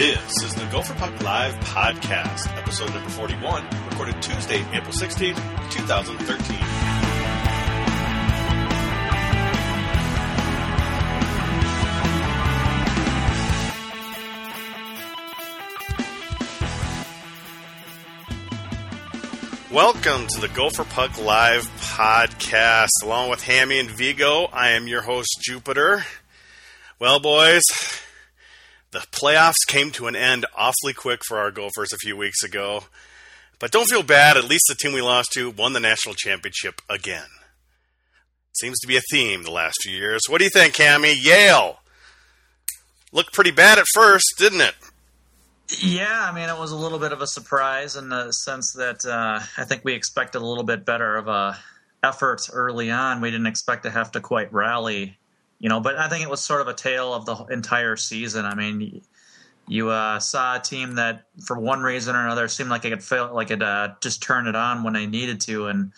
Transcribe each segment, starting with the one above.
This is the Gopher Puck Live podcast, episode number 41, recorded Tuesday, April 16th, 2013. Welcome to the Gopher Puck Live podcast, along with Hammy and Vigo. I am your host, Jupiter. Well, boys, the playoffs came to an end awfully quick for our Gophers a few weeks ago. But don't feel bad, at least the team we lost to won the national championship again. Seems to be a theme the last few years. What do you think, Cammy? Yale! Looked pretty bad at first, didn't it? Yeah, I mean, it was a little bit of a surprise in the sense that uh, I think we expected a little bit better of a effort early on. We didn't expect to have to quite rally, you know. But I think it was sort of a tale of the entire season. I mean, you uh, saw a team that, for one reason or another, seemed like it could fail, like it uh, just turned it on when they needed to, and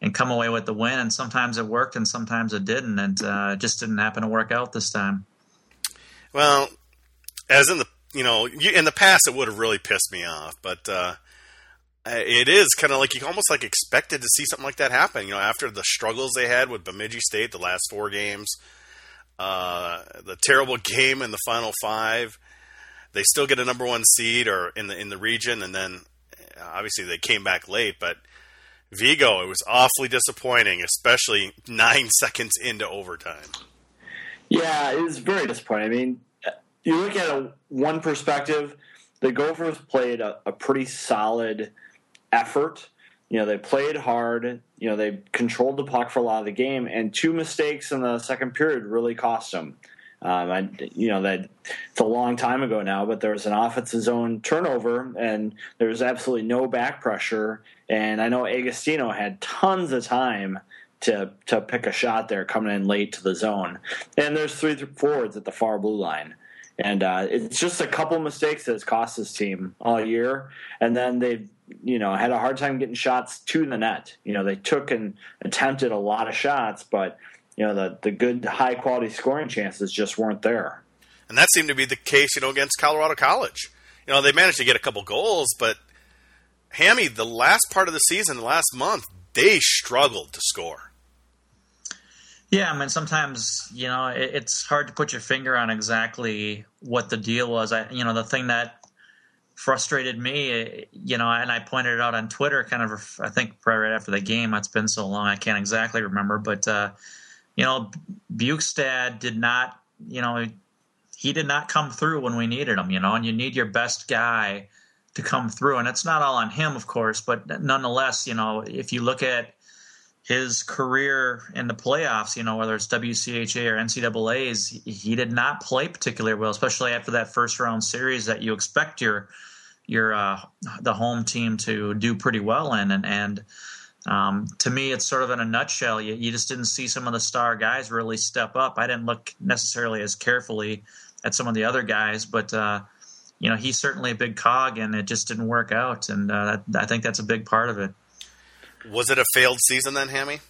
and come away with the win. And sometimes it worked, and sometimes it didn't, and uh, it just didn't happen to work out this time. Well, as in the you know, in the past it would have really pissed me off, but uh, it is kind of like you almost like expected to see something like that happen. You know, after the struggles they had with Bemidji State the last four games, uh, the terrible game in the final five, they still get a number one seed or in the in the region, and then obviously they came back late, but. Vigo, it was awfully disappointing, especially nine seconds into overtime. Yeah, it was very disappointing. I mean, you look at a, one perspective, the Gophers played a, a, pretty solid effort. You know, they played hard. You know, they controlled the puck for a lot of the game, and two mistakes in the second period really cost them. Um, I, you know that it's a long time ago now, but there was an offensive zone turnover, and there was absolutely no back pressure. And I know Agostino had tons of time to to pick a shot there coming in late to the zone. And there's three forwards at the far blue line. And uh, it's just a couple mistakes that has cost this team all year. And then they, you know, had a hard time getting shots to the net. You know, they took and attempted a lot of shots, but you know, the the good high quality scoring chances just weren't there. And that seemed to be the case, you know, against Colorado College. You know, they managed to get a couple goals, but Hammy, the last part of the season, the last month, they struggled to score. Yeah, I mean, sometimes you know it, it's hard to put your finger on exactly what the deal was. I, you know, the thing that frustrated me, you know, and I pointed it out on Twitter, kind of, I think right after the game. It's been so long, I can't exactly remember, but uh, you know, Bjugstad did not, you know, he did not come through when we needed him. You know, and you need your best guy to come through, and it's not all on him, of course, but nonetheless, you know, if you look at his career in the playoffs, you know, whether it's WCHA or NCAA's, he did not play particularly well, especially after that first round series that you expect your your uh, the home team to do pretty well in. And, and um, to me, it's sort of in a nutshell. You, you just didn't see some of the star guys really step up. I didn't look necessarily as carefully at some of the other guys, but uh, you know, he's certainly a big cog, and it just didn't work out. And uh, I think that's a big part of it. Was it a failed season then, Hammy?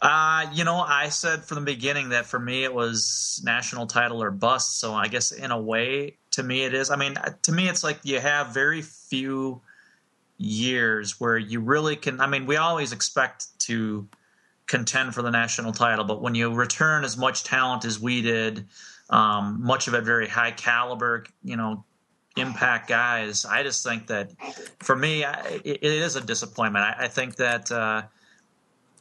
Uh, you know, I said from the beginning that for me it was national title or bust. So I guess in a way, to me it is. I mean, to me it's like you have very few years where you really can. I mean, we always expect to contend for the national title, but when you return as much talent as we did, um, much of it very high caliber, you know, impact guys. I just think that for me, I, it, it is a disappointment. I, I think that uh,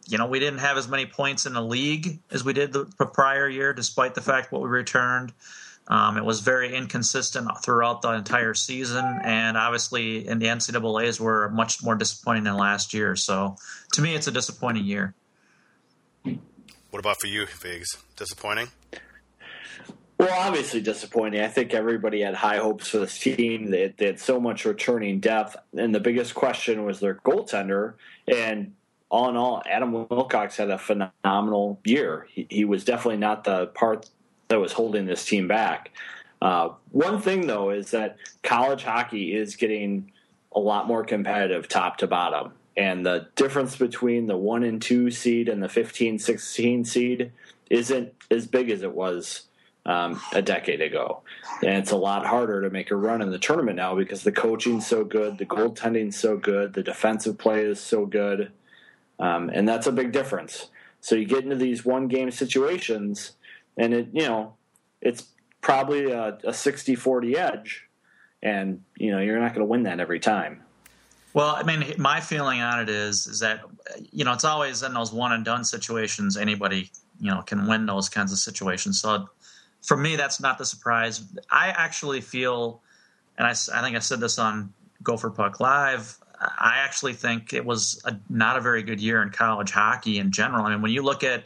you know we didn't have as many points in the league as we did the prior year, despite the fact what we returned. Um, it was very inconsistent throughout the entire season, and obviously in the NCAA's we were much more disappointing than last year. So to me, it's a disappointing year. What about for you, Vigs? Disappointing? Well, obviously disappointing. I think everybody had high hopes for this team. They, they had so much returning depth, and the biggest question was their goaltender. And all in all, Adam Wilcox had a phenomenal year. He, he was definitely not the part that was holding this team back. Uh, one thing, though, is that college hockey is getting a lot more competitive top to bottom. And the difference between the 1 and 2 seed and the 15 16 seed isn't as big as it was um, a decade ago. And it's a lot harder to make a run in the tournament now because the coaching's so good, the goaltending's so good, the defensive play is so good. Um, and that's a big difference. So you get into these one game situations, and it, you know, it's probably a, a 60 40 edge. And, you know, you're not going to win that every time. Well, I mean, my feeling on it is is that you know it's always in those one and done situations. Anybody you know can win those kinds of situations. So for me, that's not the surprise. I actually feel, and I, I think I said this on Gopher Puck Live. I actually think it was a, not a very good year in college hockey in general. I mean, when you look at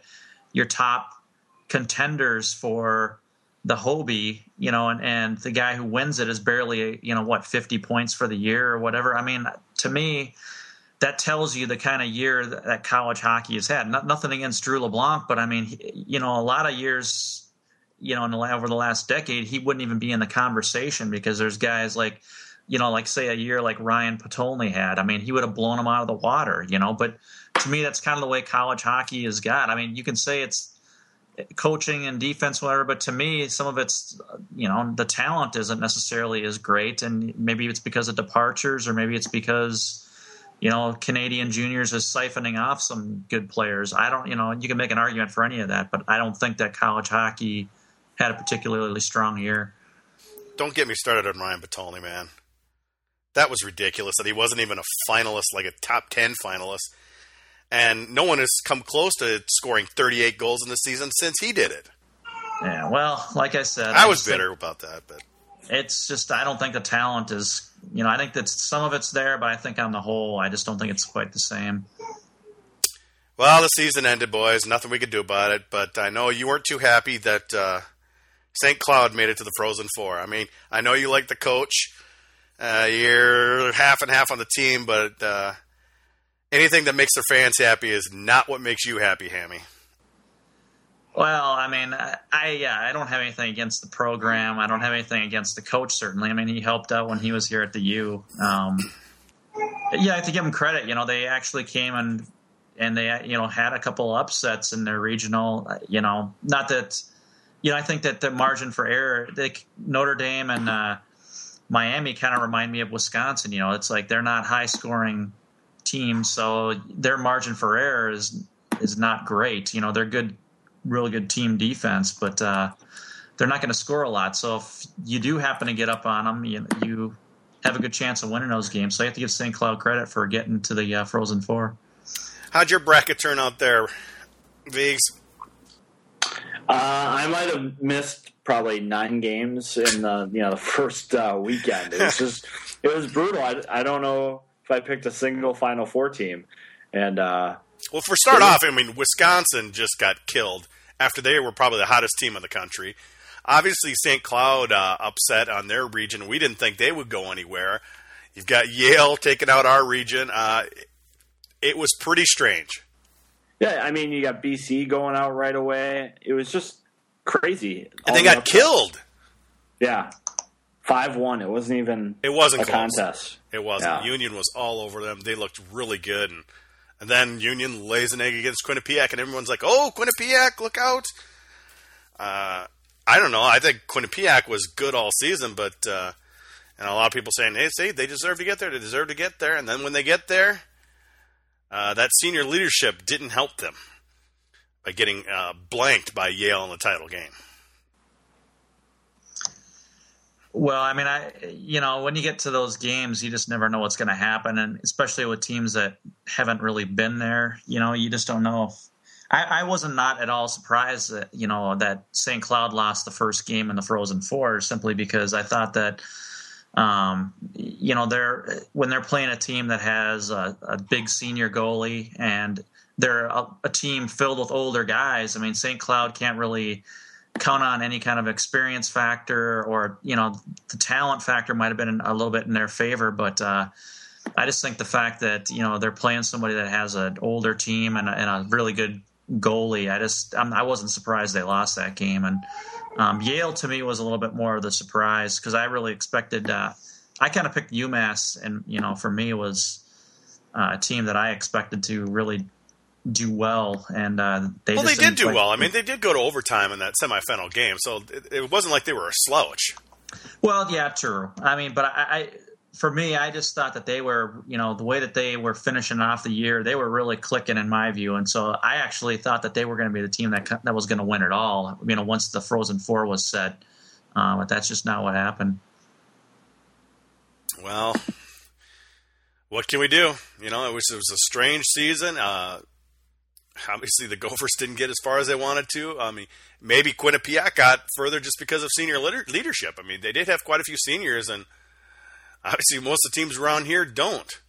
your top contenders for the Hobey, you know, and, and the guy who wins it is barely, you know, what, 50 points for the year or whatever. I mean, to me, that tells you the kind of year that, that college hockey has had. Not, nothing against Drew LeBlanc, but I mean, you know, a lot of years you know, in the, over the last decade, he wouldn't even be in the conversation because there's guys like, you know, like say a year like Ryan Potulny had. I mean, he would have blown him out of the water, you know. But to me, that's kind of the way college hockey is got. I mean, you can say it's coaching and defense, whatever, but to me, some of it's, you know, the talent isn't necessarily as great, and maybe it's because of departures, or maybe it's because. You know, Canadian juniors is siphoning off some good players. I don't, you know, you can make an argument for any of that, but I don't think that college hockey had a particularly strong year. Don't get me started on Ryan Potulny, man. That was ridiculous that he wasn't even a finalist, like a top 10 finalist. And no one has come close to scoring 38 goals in the season since he did it. Yeah, well, like I said, I, I was bitter about that, but it's just I don't think the talent is, you know, I think that some of it's there, but I think on the whole, I just don't think it's quite the same. Well, the season ended, boys. Nothing we could do about it. But I know you weren't too happy that uh, St. Cloud made it to the Frozen Four. I mean, I know you like the coach. Uh, you're half and half on the team, but uh, anything that makes their fans happy is not what makes you happy, Hammy. Well, I mean, I yeah, I don't have anything against the program. I don't have anything against the coach. Certainly, I mean, he helped out when he was here at the U. Um, yeah, I have to give him credit. You know, they actually came and and they you know had a couple upsets in their regional. You know, not that you know, I think that the margin for error, Notre Dame and uh, Miami, kind of remind me of Wisconsin. You know, it's like they're not high scoring teams, so their margin for error is is not great. You know, they're good, really good team defense, but uh, they're not going to score a lot. So if you do happen to get up on them, you, you have a good chance of winning those games. So you have to give St. Cloud credit for getting to the uh, Frozen Four. How'd your bracket turn out there, Vigs? Uh, I might have missed probably nine games in the you know the first uh, weekend. It was just it was brutal. I, I don't know if I picked a single Final Four team. And uh, well, for start off, I mean Wisconsin just got killed after they were probably the hottest team in the country. Obviously, St. Cloud uh, upset on their region. We didn't think they would go anywhere. You've got Yale taking out our region. Uh, it was pretty strange. Yeah, I mean, you got BC going out right away. It was just crazy. And they got killed. Yeah. 5 1. It wasn't even it wasn't a close. contest. It wasn't. Yeah. Union was all over them. They looked really good. And, and then Union lays an egg against Quinnipiac, and everyone's like, oh, Quinnipiac, look out. Uh, I don't know. I think Quinnipiac was good all season, but uh, and a lot of people saying, hey, see, they deserve to get there. They deserve to get there. And then when they get there, uh, that senior leadership didn't help them by getting uh, blanked by Yale in the title game. Well, I mean, I you know when you get to those games, you just never know what's going to happen, and especially with teams that haven't really been there, you know, you just don't know. I, I wasn't not at all surprised that you know that St. Cloud lost the first game in the Frozen Four simply because I thought that um, you know, they're when they're playing a team that has a, a big senior goalie and they're a, a, team filled with older guys. I mean, St. Cloud can't really count on any kind of experience factor or you know the talent factor might have been a little bit in their favor, but. Uh, I just think the fact that you know they're playing somebody that has an older team and a, and a really good goalie, I just I'm, I was not surprised they lost that game, and um, Yale to me was a little bit more of the surprise because I really expected. Uh, I kind of picked UMass, and you know, for me was uh, a team that I expected to really do well, and uh, they well, they did do well. I mean, they did go to overtime in that semifinal game, so it, it, wasn't like they were a slouch. Well, yeah, true. I mean, but I, I, for me, I just thought that they were, you know, the way that they were finishing off the year, they were really clicking in my view, and so I actually thought that they were going to be the team that that was going to win it all. You know, once the Frozen Four was set, uh, but that's just not what happened. Well, what can we do? You know, it was it was a strange season. Uh, obviously, the Gophers didn't get as far as they wanted to. I mean, maybe Quinnipiac got further just because of senior leadership. I mean, they did have quite a few seniors, and obviously, most of the teams around here don't.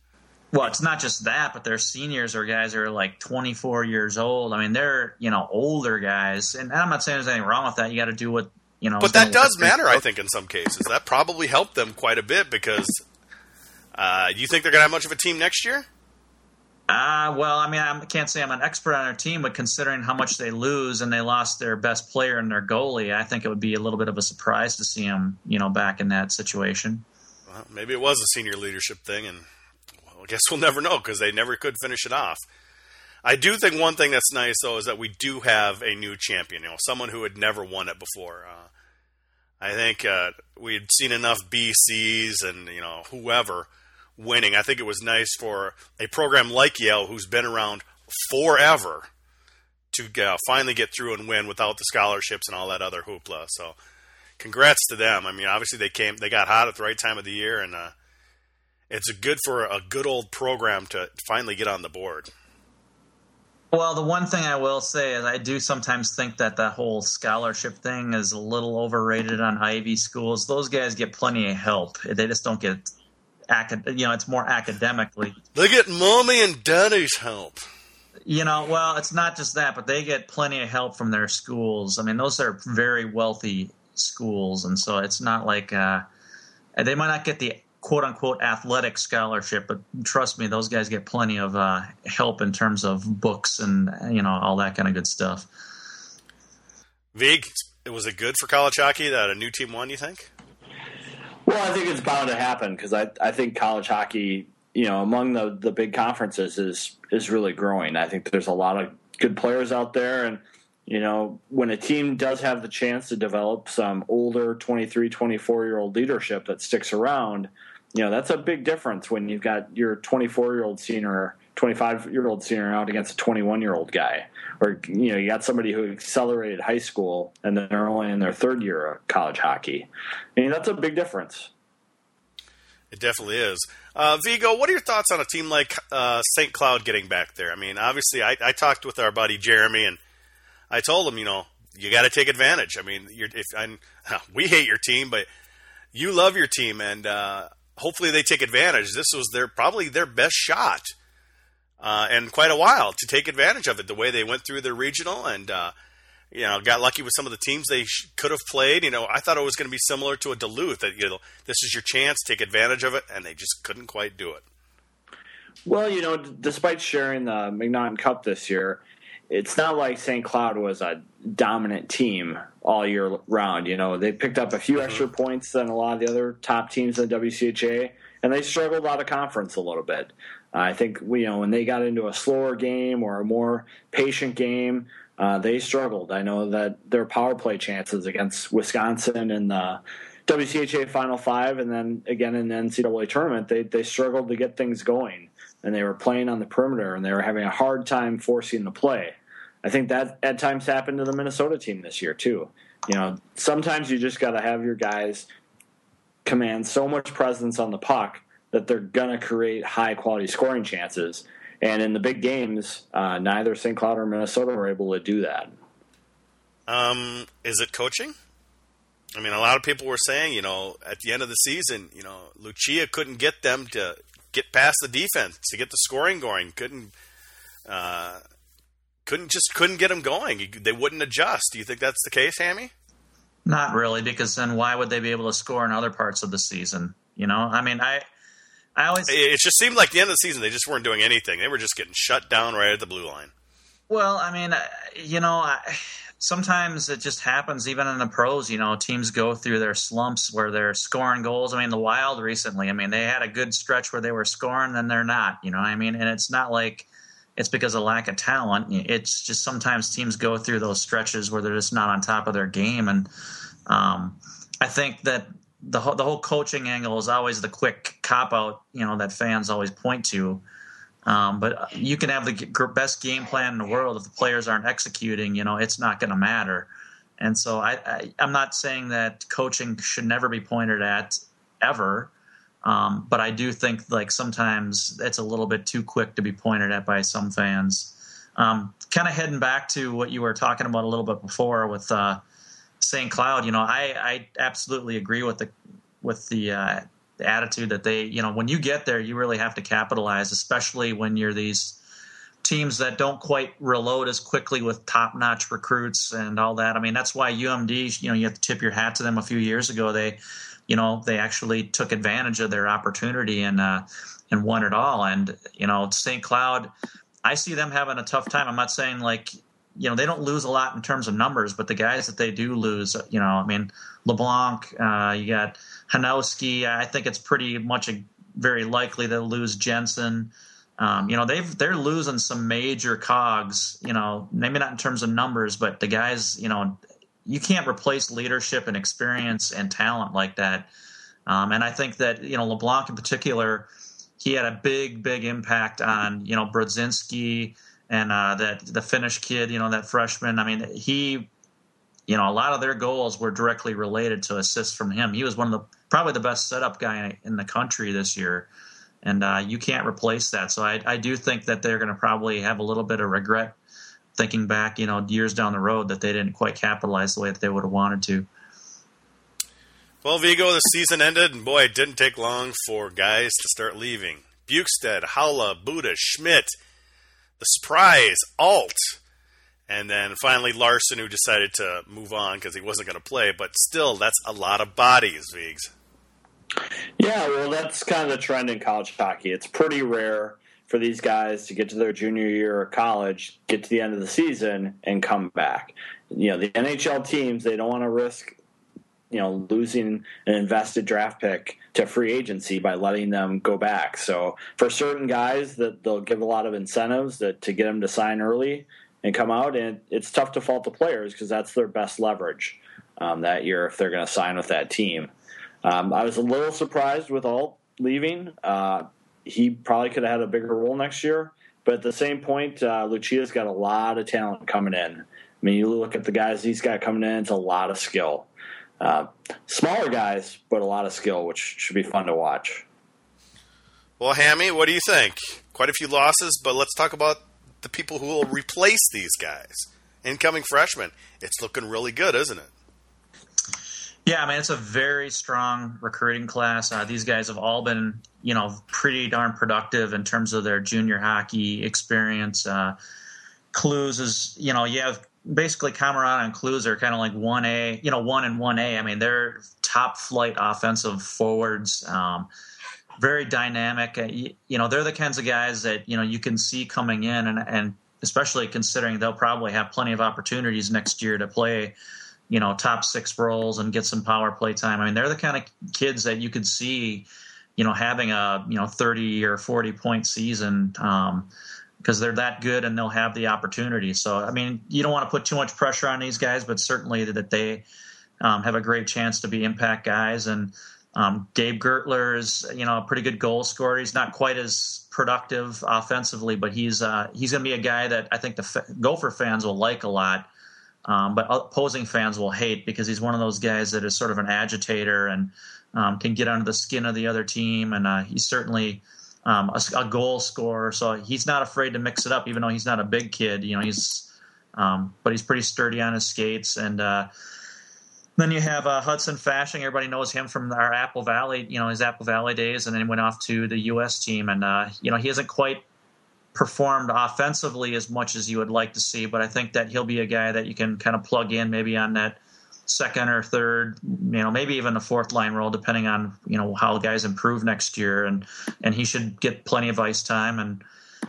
Well, it's not just that, but their seniors are guys are like 24 years old. I mean, they're you know older guys, and I'm not saying there's anything wrong with that. You got to do what you know. But that does matter, I think, in some cases. That probably helped them quite a bit because uh, you think they're going to have much of a team next year? Uh, well, I mean, I can't say I'm an expert on their team, but considering how much they lose and they lost their best player and their goalie, I think it would be a little bit of a surprise to see them, you know, back in that situation. Well, maybe it was a senior leadership thing, and well, I guess we'll never know because they never could finish it off. I do think one thing that's nice though is that we do have a new champion, you know, someone who had never won it before. Uh, I think uh, we had seen enough BCs and you know whoever winning. I think it was nice for a program like Yale, who's been around forever, to uh, finally get through and win without the scholarships and all that other hoopla. So, congrats to them. I mean, obviously they came, they got hot at the right time of the year, and uh, it's a good for a good old program to finally get on the board. Well, the one thing I will say is I do sometimes think that the whole scholarship thing is a little overrated on Ivy schools. Those guys get plenty of help. They just don't get you know, it's more academically. They get mommy and daddy's help. You know, well, it's not just that, but they get plenty of help from their schools. I mean, those are very wealthy schools, and so it's not like uh, they might not get the quote unquote athletic scholarship, but trust me, those guys get plenty of uh, help in terms of books and you know all that kind of good stuff. Vig, was it good for college hockey that a new team won? You think? Well, I think it's bound to happen because I I think college hockey, you know, among the the big conferences is is really growing. I think there's a lot of good players out there, and you know, when a team does have the chance to develop some older 23, 24 year old leadership that sticks around, you know, that's a big difference when you've got your 24 year old senior, 25 year old senior out against a 21 year old guy. Or, you know, you got somebody who accelerated high school and then they're only in their third year of college hockey. I mean, that's a big difference. It definitely is. Uh, Vigo, what are your thoughts on a team like uh, St. Cloud getting back there? I mean, obviously, I, I talked with our buddy Jeremy, and I told him, you know, you got to take advantage. I mean, if I'm, we hate your team, but you love your team, and uh, hopefully they take advantage. This was their probably their best shot, uh, and quite a while to take advantage of it. The way they went through their regional and uh, you know got lucky with some of the teams they sh- could have played. You know, I thought it was going to be similar to a Duluth that you know this is your chance, take advantage of it, and they just couldn't quite do it. Well, you know, d- despite sharing the MacNaughton Cup this year, it's not like St. Cloud was a dominant team all year round. You know, they picked up a few mm-hmm. extra points than a lot of the other top teams in the WCHA, and they struggled out of conference a little bit. I think you know when they got into a slower game or a more patient game, uh, they struggled. I know that their power play chances against Wisconsin in the WCHA Final Five, and then again in the NCAA tournament, they they struggled to get things going and they were playing on the perimeter and they were having a hard time forcing the play. I think that at times happened to the Minnesota team this year too. You know, sometimes you just got to have your guys command so much presence on the puck that they're going to create high quality scoring chances. And in the big games, uh, neither St. Cloud or Minnesota were able to do that. Um, is it coaching? I mean, a lot of people were saying, you know, at the end of the season, you know, Lucia couldn't get them to get past the defense to get the scoring going. Couldn't uh, couldn't just couldn't get them going. They wouldn't adjust. Do you think that's the case, Hammy? Not really, because then why would they be able to score in other parts of the season? You know, I mean, I I always it just seemed like the end of the season they just weren't doing anything. They were just getting shut down right at the blue line. Well, I mean, you know, sometimes it just happens even in the pros you know teams go through their slumps where they're scoring goals i mean the wild recently i mean they had a good stretch where they were scoring then they're not you know i mean and it's not like it's because of lack of talent. It's just sometimes teams go through those stretches where they're just not on top of their game, and um, I think that the the whole coaching angle is always the quick cop out, you know, that fans always point to. Um, but you can have the best game plan in the world if the players aren't executing. You know, it's not going to matter. And so I, I, am not saying that coaching should never be pointed at ever. Um, but I do think like sometimes it's a little bit too quick to be pointed at by some fans. Um, kind of heading back to what you were talking about a little bit before with uh, St. Cloud, you know, I, I absolutely agree with the with the, uh, the attitude that they, you know, when you get there, you really have to capitalize, especially when you're these teams that don't quite reload as quickly with top notch recruits and all that. I mean, that's why UMD, you know, you have to tip your hat to them. A few years ago, they you know they actually took advantage of their opportunity and uh, and won it all. And you know St. Cloud, I see them having a tough time. I'm not saying like you know they don't lose a lot in terms of numbers, but the guys that they do lose, you know, I mean LeBlanc, uh, you got Hanowski. I think it's pretty much a, very likely they'll lose Jensen. Um, you know they've they're losing some major cogs. You know maybe not in terms of numbers, but the guys you know you can't replace leadership and experience and talent like that. Um, and I think that you know LeBlanc in particular, he had a big, big impact on you know Brodzinski and uh, that the Finnish kid, you know that freshman. I mean, he, you know, a lot of their goals were directly related to assists from him. He was one of the probably the best setup guy in the country this year, and uh, you can't replace that. So I, I do think that they're going to probably have a little bit of regret thinking back, you know, years down the road that they didn't quite capitalize the way that they would have wanted to. Well, Vigo, the season ended, and boy, it didn't take long for guys to start leaving. Bjugstad, Haula, Budish, Schmidt, the surprise, Alt, and then finally Larson, who decided to move on because he wasn't going to play. But still, that's a lot of bodies, Vigs. Yeah, well, that's kind of the trend in college hockey. It's pretty rare for these guys to get to their junior year of college, get to the end of the season, and come back. You know, the NHL teams they don't want to risk, you know, losing an invested draft pick to free agency by letting them go back. So for certain guys, that they'll give a lot of incentives that to get them to sign early and come out, and it's tough to fault the players because that's their best leverage um, that year if they're going to sign with that team. Um, I was a little surprised with Alt leaving. Uh, he probably could have had a bigger role next year. But at the same point, uh, Lucia's got a lot of talent coming in. I mean, you look at the guys he's got coming in; it's a lot of skill. Uh, smaller guys, but a lot of skill, which should be fun to watch. Well, Hammy, what do you think? Quite a few losses, but let's talk about the people who will replace these guys. Incoming freshmen. It's looking really good, isn't it? Yeah, I mean it's a very strong recruiting class. Uh, these guys have all been, you know, pretty darn productive in terms of their junior hockey experience. Uh, Kloos is, you know, you have basically Cammarata and Kloos are kind of like one A, you know, one and one A. I mean, they're top flight offensive forwards. Um, very dynamic. Uh, you, know, they're the kinds of guys that you know you can see coming in, and and especially considering they'll probably have plenty of opportunities next year to play you know, top six roles and get some power play time. I mean, they're the kind of kids that you could see, you know, having a you know thirty or forty point season um, because they're that good and they'll have the opportunity. So, I mean, you don't want to put too much pressure on these guys, but certainly that they um, have a great chance to be impact guys. And um, Gabe Guertler is, you know, a pretty good goal scorer. He's not quite as productive offensively, but he's uh, he's going to be a guy that I think the F- Gopher fans will like a lot um, but opposing fans will hate because he's one of those guys that is sort of an agitator and um, can get under the skin of the other team. And uh, he's certainly um, a, a, goal scorer, so he's not afraid to mix it up, even though he's not a big kid. You know, he's um, but he's pretty sturdy on his skates. And uh, then you have uh, Hudson Fasching. Everybody knows him from our Apple Valley, you know, his Apple Valley days, and then he went off to the U.S. team. And uh, you know, he hasn't quite performed offensively as much as you would like to see, but I think that he'll be a guy that you can kind of plug in maybe on that second or third, you know, maybe even a fourth line role, depending on you know how guys improve next year, and and he should get plenty of ice time. And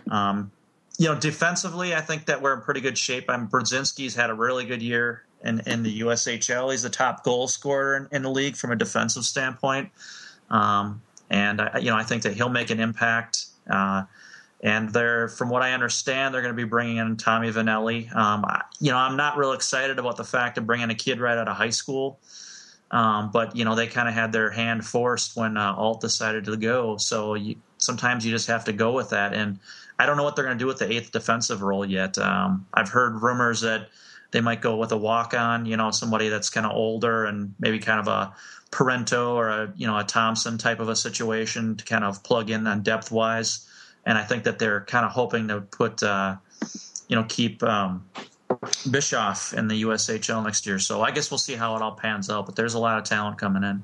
um, you know, defensively, I think that we're in pretty good shape. I'm Brodzinski's had a really good year in in the USHL. He's the top goal scorer in, in the league from a defensive standpoint, um, and I, you know, I think that he'll make an impact. Uh, and they're from what I understand, they're going to be bringing in Tommy Vannelli. Um, you know, I'm not real excited about the fact of bringing a kid right out of high school. Um, but you know they kind of had their hand forced when uh, Alt decided to go. So you, sometimes you just have to go with that. And I don't know what they're going to do with the eighth defensive role yet. Um, I've heard rumors that they might go with a walk on, you know, somebody that's kind of older and maybe kind of a Parento or a you know a Thompson type of a situation to kind of plug in on depth wise. And I think that they're kind of hoping to put uh, you know keep um, Bischoff in the USHL next year. So I guess we'll see how it all pans out. But there's a lot of talent coming in.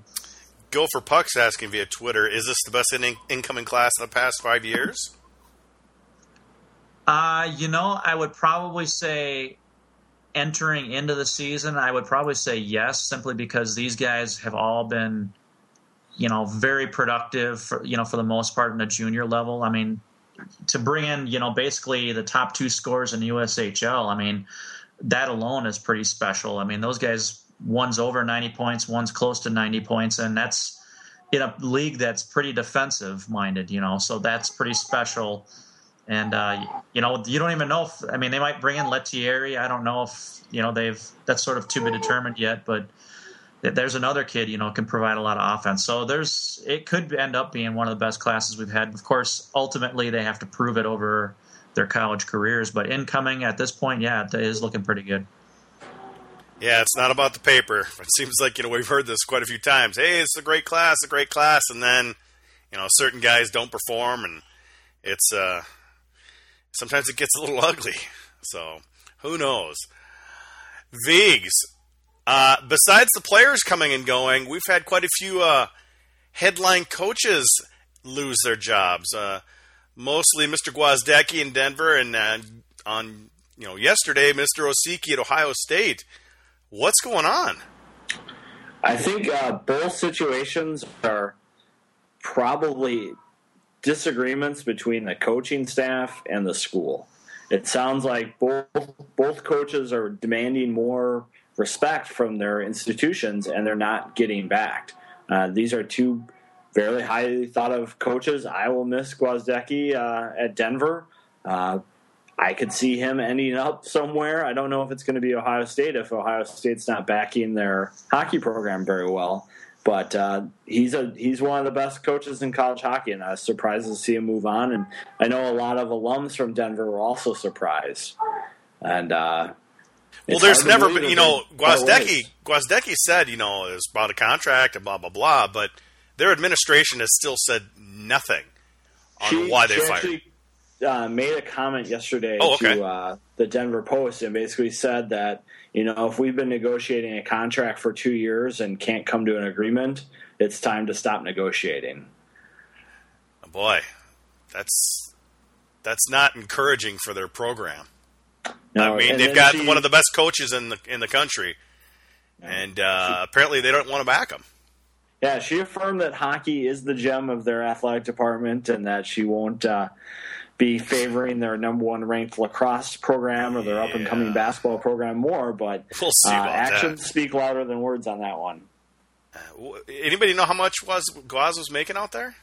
Gopher Puck's asking via Twitter: Is this the best in- incoming class in the past five years? Uh, you know, I would probably say entering into the season, I would probably say yes, simply because these guys have all been, you know, very productive. For, you know, for the most part in the junior level. I mean, to bring in, you know, basically the top two scores in the USHL, I mean, that alone is pretty special. I mean, those guys, one's over 90 points, one's close to 90 points, and that's in a league that's pretty defensive minded, you know, so that's pretty special. And, uh, you know, you don't even know if, I mean, they might bring in Lettieri. I don't know if, you know, they've, that's sort of to be determined yet, but there's another kid, you know, can provide a lot of offense. So there's it could end up being one of the best classes we've had. Of course, ultimately they have to prove it over their college careers, but incoming at this point, yeah, it is looking pretty good. Yeah, it's not about the paper. It seems like you know we've heard this quite a few times. Hey, it's a great class, a great class, and then you know certain guys don't perform, and it's uh sometimes it gets a little ugly. So who knows? Vigs, uh, besides the players coming and going, we've had quite a few uh, headline coaches lose their jobs. Uh, mostly Mr. Gwozdecky in Denver, and uh, on you know yesterday, Mr. Osiecki at Ohio State. What's going on? I think uh, both situations are probably disagreements between the coaching staff and the school. It sounds like both both coaches are demanding more respect from their institutions, and they're not getting backed. Uh, these are two very highly thought of coaches. I will miss Gwozdecky uh, at Denver. Uh, I could see him ending up somewhere. I don't know if it's going to be Ohio State if Ohio State's not backing their hockey program very well. But uh, he's a he's one of the best coaches in college hockey, and I was surprised to see him move on. And I know a lot of alums from Denver were also surprised. And uh, well, there's never been, you know, Gwozdecky, Gwozdecky said, you know, it was about a contract and blah, blah, blah, but their administration has still said nothing on she, why they fired actually, uh, made a comment yesterday oh, okay. to uh, the Denver Post and basically said that, you know, if we've been negotiating a contract for two years and can't come to an agreement, it's time to stop negotiating. Oh boy, that's that's not encouraging for their program. No, I mean, they've got she, one of the best coaches in the in the country, and uh, she, apparently they don't want to back him. Yeah, she affirmed that hockey is the gem of their athletic department, and that she won't uh, be favoring their number one ranked lacrosse program or their yeah. up and coming basketball program more. But we'll uh, actions speak louder than words on that one. Uh, anybody know how much was Gwoz was making out there?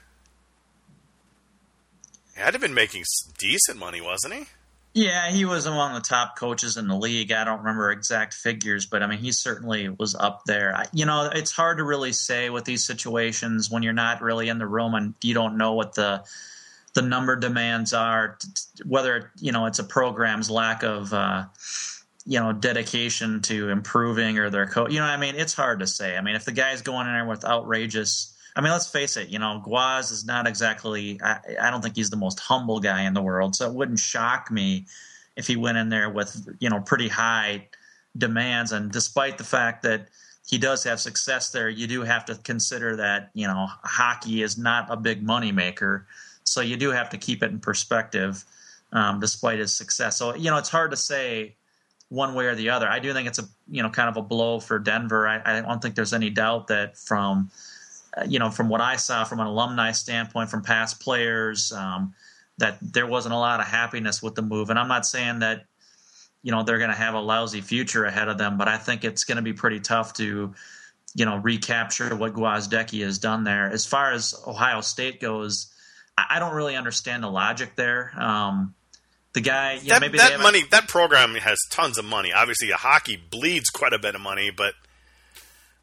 He had to have been making decent money, wasn't he? Yeah, he was among the top coaches in the league. I don't remember exact figures, but I mean, he certainly was up there. You know, it's hard to really say with these situations when you're not really in the room and you don't know what the the number demands are. Whether you know it's a program's lack of uh, you know dedication to improving or their coach. You know, I mean, it's hard to say. I mean, if the guy's going in there with outrageous I mean, let's face it. You know, Gwoz is not exactly. I, I, don't think he's the most humble guy in the world. So it wouldn't shock me if he went in there with you know pretty high demands. And despite the fact that he does have success there, you do have to consider that you know hockey is not a big money maker. So you do have to keep it in perspective, um, despite his success. So you know, it's hard to say one way or the other. I do think it's a you know kind of a blow for Denver. I, I don't think there's any doubt that from you know, from what I saw from an alumni standpoint, from past players, um, that there wasn't a lot of happiness with the move. And I'm not saying that, you know, they're going to have a lousy future ahead of them, but I think it's going to be pretty tough to, you know, recapture what Gwozdecky has done there. As far as Ohio State goes, I don't really understand the logic there. Um, the guy, you that, know, maybe that money, that program has tons of money. Obviously, hockey bleeds quite a bit of money, but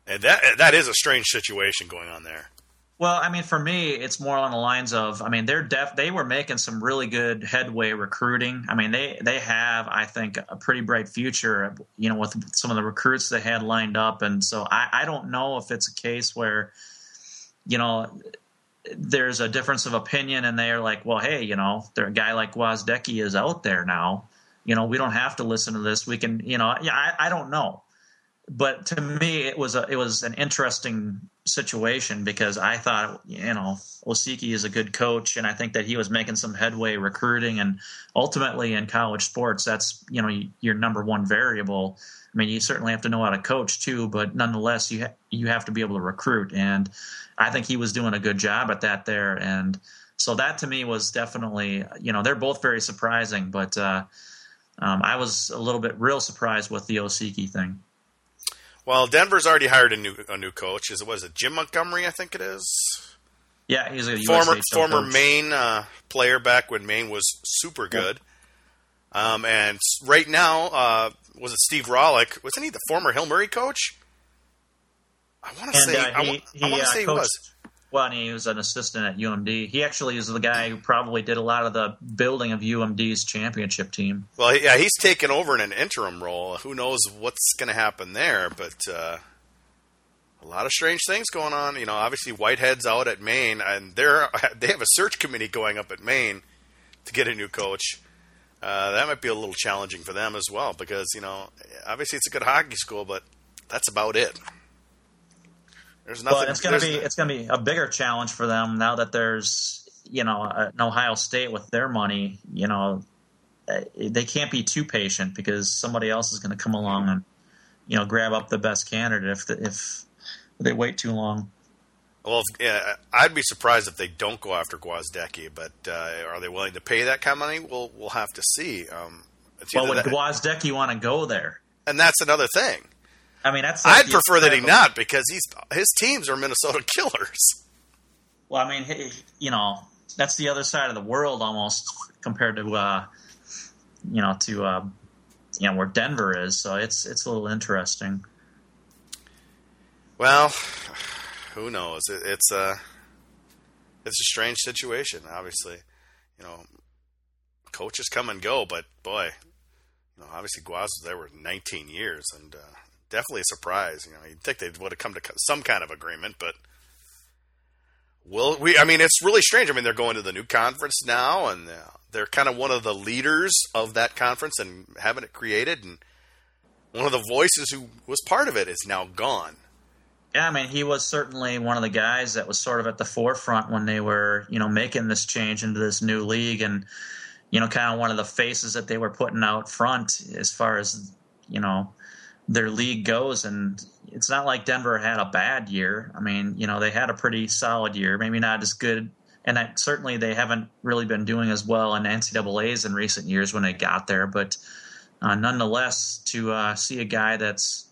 that that is a strange situation going on there. Well, I mean, for me, it's more on the lines of, I mean, they're def, they were making some really good headway recruiting. I mean, they they have, I think, a pretty bright future, you know, with some of the recruits they had lined up, and so I, I don't know if it's a case where, you know, there's a difference of opinion, and they're like, well, hey, you know, there a guy like Gwozdecky is out there now. You know, we don't have to listen to this. We can, you know, yeah, I, I don't know but to me, it was a it was an interesting situation because I thought you know Osiecki is a good coach, and I think that he was making some headway recruiting, and ultimately in college sports, that's you know your number one variable. I mean, you certainly have to know how to coach too, but nonetheless, you ha- you have to be able to recruit, and I think he was doing a good job at that there, and so that to me was definitely you know they're both very surprising, but uh, um, I was a little bit real surprised with the Osiecki thing. Well, Denver's already hired a new a new coach. Is it was it Jim Montgomery? I think it is. Yeah, he's a former USHL former coach. Maine uh, player back when Maine was super good. Um, and right now, uh, was it Steve Rohlik? Wasn't he the former Hill Murray coach? I want to say uh, I, he, he, I want to say he was. Well, he was an assistant at UMD. He actually is the guy who probably did a lot of the building of UMD's championship team. Well, yeah, he's taken over in an interim role. Who knows what's going to happen there? But uh, a lot of strange things going on. You know, obviously Whitehead's out at Maine, and they're they have a search committee going up at Maine to get a new coach. Uh, that might be a little challenging for them as well because you know, obviously it's a good hockey school, but that's about it. There's nothing. But it's going to there's- be it's going to be a bigger challenge for them now that there's you know an Ohio State with their money. You know, uh, they can't be too patient because somebody else is going to come along and you know grab up the best candidate if the, if they wait too long. Well, if- yeah, I'd be surprised if they don't go after Gwozdecky, but uh, are they willing to pay that kind of money? We'll we'll have to see. Um, Well, would that- Gwozdecky want to go there? and that's another thing. I mean, that's. like I'd prefer that he not because he's his teams are Minnesota Killers. Well, I mean, he- you know, that's the other side of the world almost compared to, uh, you know, to uh, you know where Denver is. So it's it's a little interesting. Well, who knows? It, it's a it's a strange situation. Obviously, you know, coaches come and go, but boy, you know, obviously Gwoz was there for 19 years, and uh, definitely a surprise. You know, you'd think they would have come to some kind of agreement, but will we? I mean, it's really strange. I mean, they're going to the new conference now, and uh, they're kind of one of the leaders of that conference and having it created, and one of the voices who was part of it is now gone. Yeah, I mean, he was certainly one of the guys that was sort of at the forefront when they were, you know, making this change into this new league, and you know, kind of one of the faces that they were putting out front as far as you know their league goes. And it's not like Denver had a bad year. I mean, you know, they had a pretty solid year, maybe not as good. And certainly, they haven't really been doing as well in NCAA's in recent years when they got there. But uh, nonetheless, to uh, see a guy that's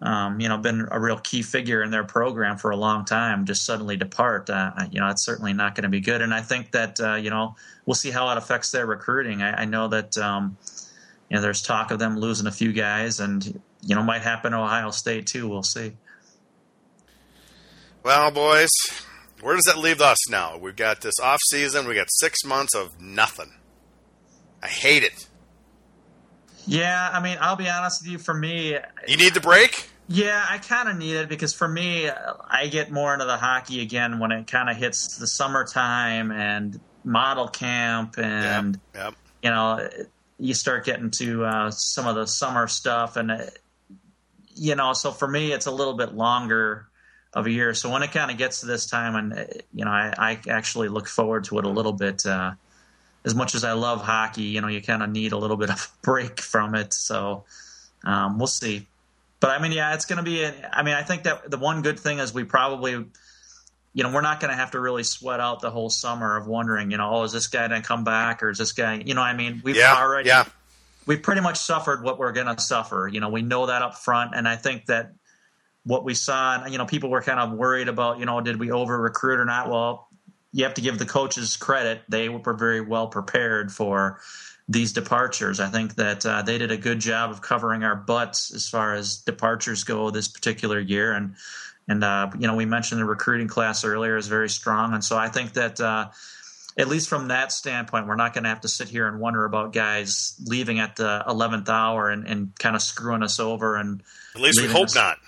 um, you know, been a real key figure in their program for a long time, just suddenly depart, uh, you know, it's certainly not going to be good. And I think that, uh, you know, we'll see how it affects their recruiting. I, I know that, um, you know, there's talk of them losing a few guys and, you know, might happen to Ohio State too. We'll see. Well, boys, where does that leave us now? We've got this off season. We got six months of nothing. I hate it. Yeah. I mean, I'll be honest with you. For me, You need the break. Yeah, I kind of need it because for me, I get more into the hockey again when it kind of hits the summertime and model camp, and Yep. Yep. you know, you start getting to uh, some of the summer stuff, and uh, you know, so for me, it's a little bit longer of a year. So when it kind of gets to this time, and uh, you know, I, I actually look forward to it a little bit. Uh, as much as I love hockey, you know, you kind of need a little bit of a break from it. So um, we'll see. But I mean, yeah, it's going to be. I mean, I think that the one good thing is we probably, you know, we're not going to have to really sweat out the whole summer of wondering, you know, oh, is this guy going to come back or is this guy, you know, I mean, we've Yeah. already, Yeah. We've pretty much suffered what we're going to suffer. You know, we know that up front, and I think that what we saw, and you know, people were kind of worried about, you know, did we over recruit or not? Well, you have to give the coaches credit; they were very well prepared for these departures. I think that uh, they did a good job of covering our butts as far as departures go this particular year, and and uh, you know we mentioned the recruiting class earlier is very strong, and so I think that uh, at least from that standpoint, we're not going to have to sit here and wonder about guys leaving at the eleventh hour and, and kind of screwing us over. And at least we hope us. not.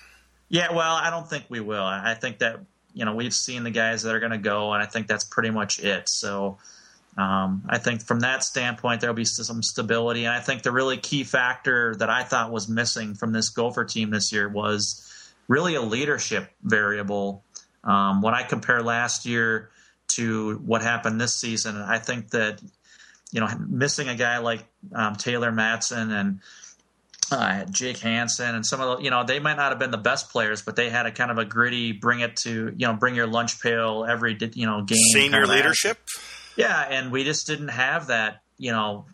Yeah, well, I don't think we will. I think that you know we've seen the guys that are going to go, and I think that's pretty much it. So. Um, I think from that standpoint, there'll be some stability. And I think the really key factor that I thought was missing from this Gopher team this year was really a leadership variable. Um, when I compare last year to what happened this season. I think that you know missing a guy like um, Taylor Matson and uh, Jake Hansen and some of the you know they might not have been the best players, but they had a kind of a gritty bring it to you know bring your lunch pail every you know game senior leadership. Yeah, and we just didn't have that. You know,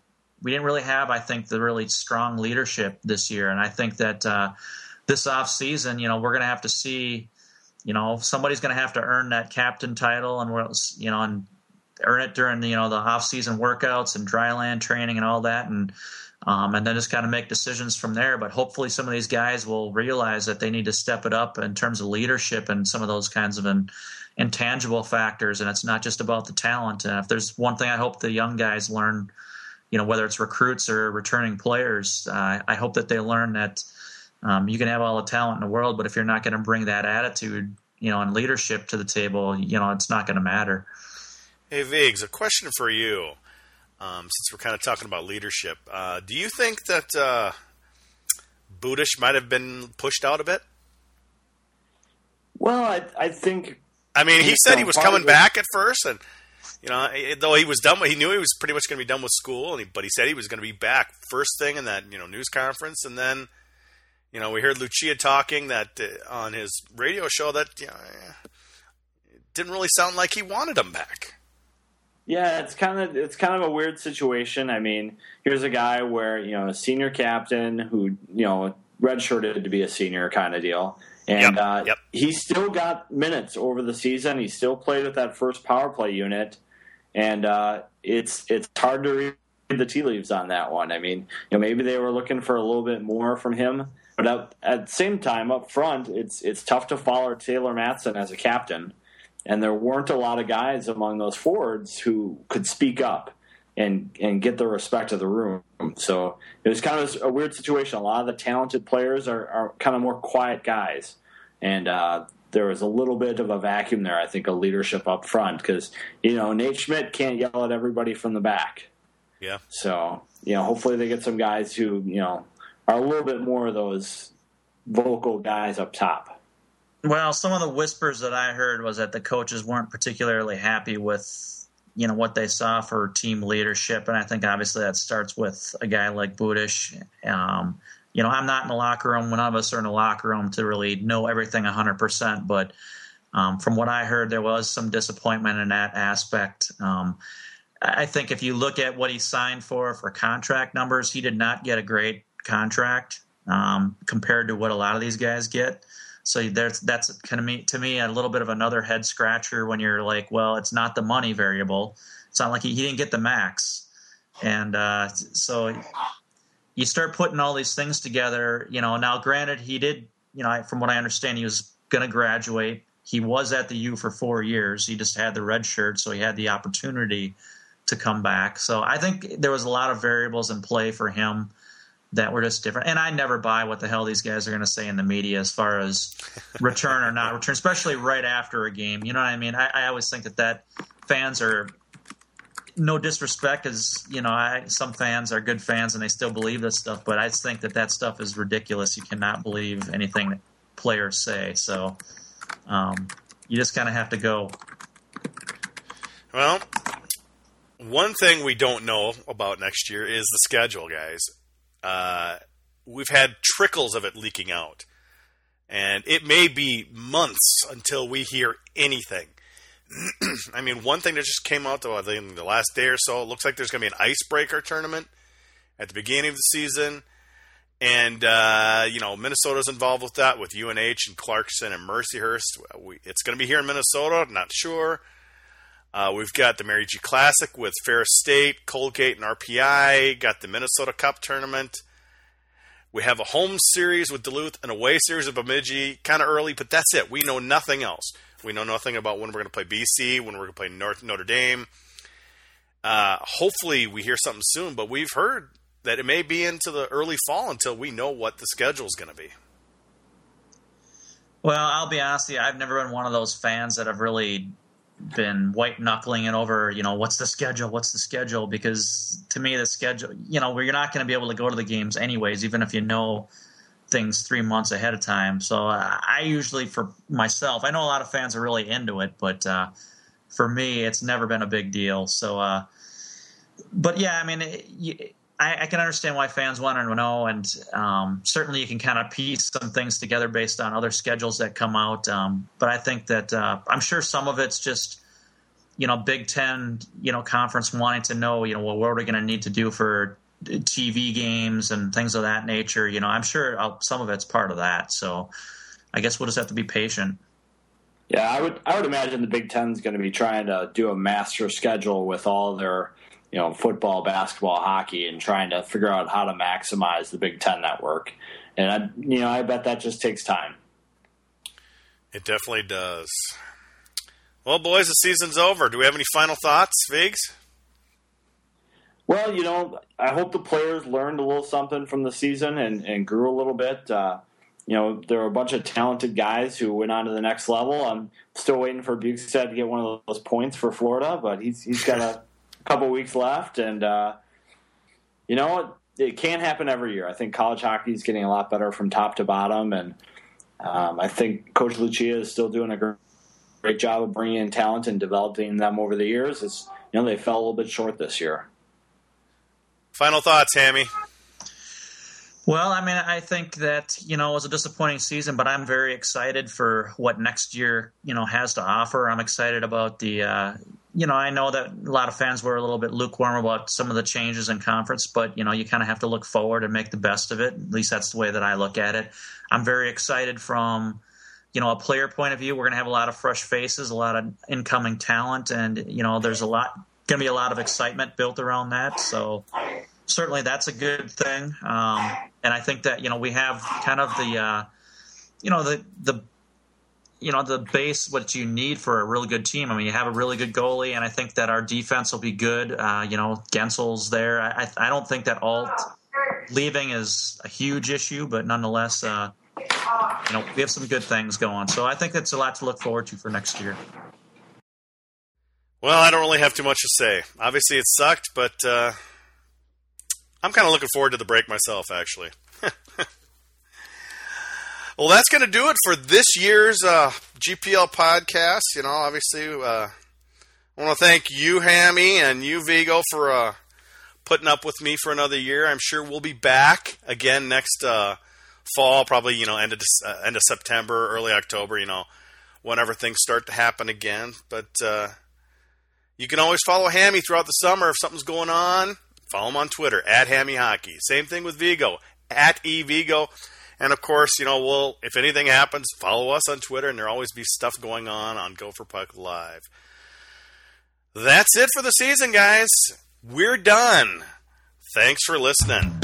we didn't really have I think the really strong leadership this year, and I think that uh, this off season, you know, we're going to have to see you know somebody's going to have to earn that captain title and you know and earn it during the you know the off season workouts and dry land training and all that and um, and then just kind of make decisions from there. But hopefully, some of these guys will realize that they need to step it up in terms of leadership and some of those kinds of in, intangible factors. And it's not just about the talent. And if there's one thing I hope the young guys learn, you know, whether it's recruits or returning players, uh, I hope that they learn that um, you can have all the talent in the world, but if you're not going to bring that attitude, you know, and leadership to the table, you know, it's not going to matter. Hey, Vigs, a question for you. Um, since we're kind of talking about leadership, uh, do you think that uh, Budish might have been pushed out a bit? Well, I, I think. I mean, he said he was coming back at first, and you know, though he was done, he knew he was pretty much going to be done with school, he, but he said he was going to be back first thing in that you know news conference, and then you know, we heard Lucia talking that uh, on his radio show that you know, it didn't really sound like he wanted him back. Yeah, it's kind of it's kind of a weird situation. I mean, here's a guy where you know a senior captain who you know redshirted to be a senior kind of deal, and yep, uh, yep. he still got minutes over the season. He still played with that first power play unit, and uh, it's it's hard to read the tea leaves on that one. I mean, you know, maybe they were looking for a little bit more from him. But at, at the same time, up front, it's it's tough to follow Taylor Matson as a captain, and there weren't a lot of guys among those forwards who could speak up and and get the respect of the room. So it was kind of a weird situation. A lot of the talented players are, are kind of more quiet guys, and uh, there was a little bit of a vacuum there. I think of leadership up front because you know Nate Schmidt can't yell at everybody from the back. Yeah. So you know, hopefully they get some guys who you know are a little bit more of those vocal guys up top. Well, some of the whispers that I heard was that the coaches weren't particularly happy with you know what they saw for team leadership, and I think obviously that starts with a guy like Budish. Um, you know, I'm not in the locker room. None of us are in the locker room to really know everything 100. percent But um, from what I heard, there was some disappointment in that aspect. Um, I think if you look at what he signed for for contract numbers, he did not get a great contract um, compared to what a lot of these guys get. So there's that's kind of me to me a little bit of another head scratcher when you're like, well, it's not the money variable. It's not like he, he didn't get the max, and uh, so you start putting all these things together. You know, now granted, he did. You know, from what I understand, he was going to graduate. He was at the U for four years. He just had the red shirt, so he had the opportunity to come back. So I think there was a lot of variables in play for him that were just different. And I never buy what the hell these guys are going to say in the media as far as return or not return, especially right after a game. You know what I mean? I, I always think that that fans are no disrespect, as you know, I, some fans are good fans and they still believe this stuff, but I just think that that stuff is ridiculous. You cannot believe anything that players say. So um, you just kind of have to go. Well, one thing we don't know about next year is the schedule, guys. Uh, we've had trickles of it leaking out. And it may be months until we hear anything. I mean, one thing that just came out though, in the last day or so, it looks like there's going to be an icebreaker tournament at the beginning of the season, and uh, you know Minnesota's involved with that with UNH and Clarkson and Mercyhurst. We, it's going to be here in Minnesota, not sure. Uh, we've got the Mariucci Classic with Ferris State, Colgate, and RPI. Got the Minnesota Cup tournament. We have a home series with Duluth, an away series with Bemidji. Kind of early, but that's it. We know nothing else. We know nothing about when we're going to play BC, when we're going to play North Notre Dame. Uh, hopefully, we hear something soon, but we've heard that it may be into the early fall until we know what the schedule is going to be. Well, I'll be honest with you, I've never been one of those fans that have really been white knuckling it over, you know, what's the schedule? What's the schedule? Because to me, the schedule, you know, where you're not going to be able to go to the games anyways, even if you know things three months ahead of time. So uh, I usually, for myself, I know a lot of fans are really into it, but uh, for me, it's never been a big deal. So, uh, but yeah, I mean, it, I, I, can understand why fans want to know, and um, certainly you can kind of piece some things together based on other schedules that come out. Um, but I think that uh, I'm sure some of it's just you know Big Ten, you know, conference wanting to know, you know, well, what are we going to need to do for TV games and things of that nature. You know, I'm sure I'll, some of it's part of that. So I guess we'll just have to be patient. Yeah, I would I would imagine the Big Ten is going to be trying to do a master schedule with all their you know football, basketball, hockey, and trying to figure out how to maximize the Big Ten network. And I, you know, I bet that just takes time. It definitely does. Well, boys, the season's over. Do we have any final thoughts, Vigs? Well, you know, I hope the players learned a little something from the season and, and grew a little bit. Uh, you know, there are a bunch of talented guys who went on to the next level. I'm still waiting for Bjugstad to get one of those points for Florida, but he's he's got a couple weeks left, and uh, you know it, it can happen every year. I think college hockey is getting a lot better from top to bottom, and um, I think Coach Lucia is still doing a great, great job of bringing in talent and developing them over the years. It's you know they fell a little bit short this year. Final thoughts, Hammy. Well, I mean, I think that you know it was a disappointing season, but I'm very excited for what next year you know has to offer. I'm excited about the uh, you know I know that a lot of fans were a little bit lukewarm about some of the changes in conference, but you know you kind of have to look forward and make the best of it. At least that's the way that I look at it. I'm very excited from you know a player point of view. We're going to have a lot of fresh faces, a lot of incoming talent, and you know there's a lot going to be a lot of excitement built around that. So certainly that's a good thing. Um, and I think that you know we have kind of the uh, you know the the you know the base what you need for a really good team. I mean, you have a really good goalie, and I think that our defense will be good. Uh, you know, Guentzel's there. I, I don't think that Alt leaving is a huge issue, but nonetheless, uh, you know, we have some good things going. So I think that's a lot to look forward to for next year. Well, I don't really have too much to say. Obviously, it sucked, but uh, I'm kind of looking forward to the break myself, actually. well, that's going to do it for this year's uh, GPL podcast. You know, obviously, uh, I want to thank you, Hammy, and you, Vigo, for uh, putting up with me for another year. I'm sure we'll be back again next uh, fall, probably you know end of uh, end of September, early October. You know, whenever things start to happen again. But uh, you can always follow Hammy throughout the summer if something's going on. Follow him on Twitter at Hammy Hockey. Same thing with Vigo at eVigo. And of course, you know, we'll if anything happens, follow us on Twitter, and there'll always be stuff going on on Gopher Puck Live. That's it for the season, guys. We're done. Thanks for listening.